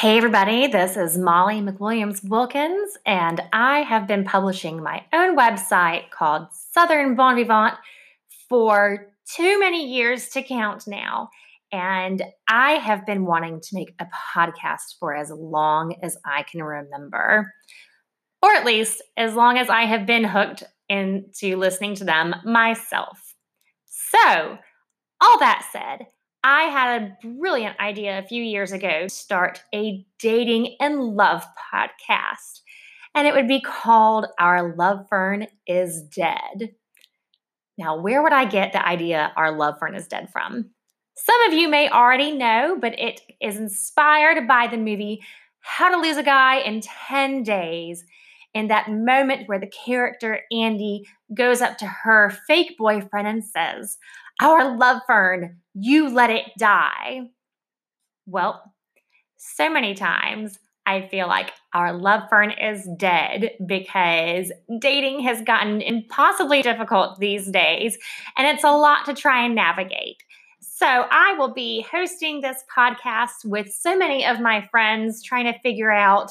Hey, everybody, this is Molly McWilliams Wilkins, and I have been publishing my own website called Southern Bon Vivant for too many years to count now. And I have been wanting to make a podcast for as long as I can remember, or at least as long as I have been hooked into listening to them myself. So, all that said, I had a brilliant idea a few years ago to start a dating and love podcast. And it would be called Our Love Fern is Dead. Now, where would I get the idea Our Love Fern is Dead from? Some of you may already know, but it is inspired by the movie How to Lose a Guy in 10 Days. In that moment where the character Andy goes up to her fake boyfriend and says, Our love fern, you let it die. Well, so many times I feel like our love fern is dead because dating has gotten impossibly difficult these days, and it's a lot to try and navigate. So, I will be hosting this podcast with so many of my friends trying to figure out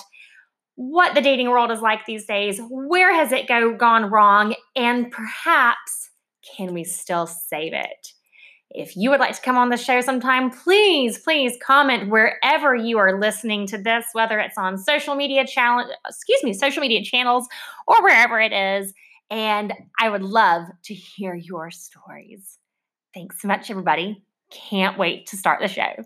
what the dating world is like these days, where has it go gone wrong, and perhaps can we still save it? If you would like to come on the show sometime, please, please comment wherever you are listening to this, whether it's on social media channel, excuse me, social media channels or wherever it is. And I would love to hear your stories. Thanks so much, everybody. Can't wait to start the show.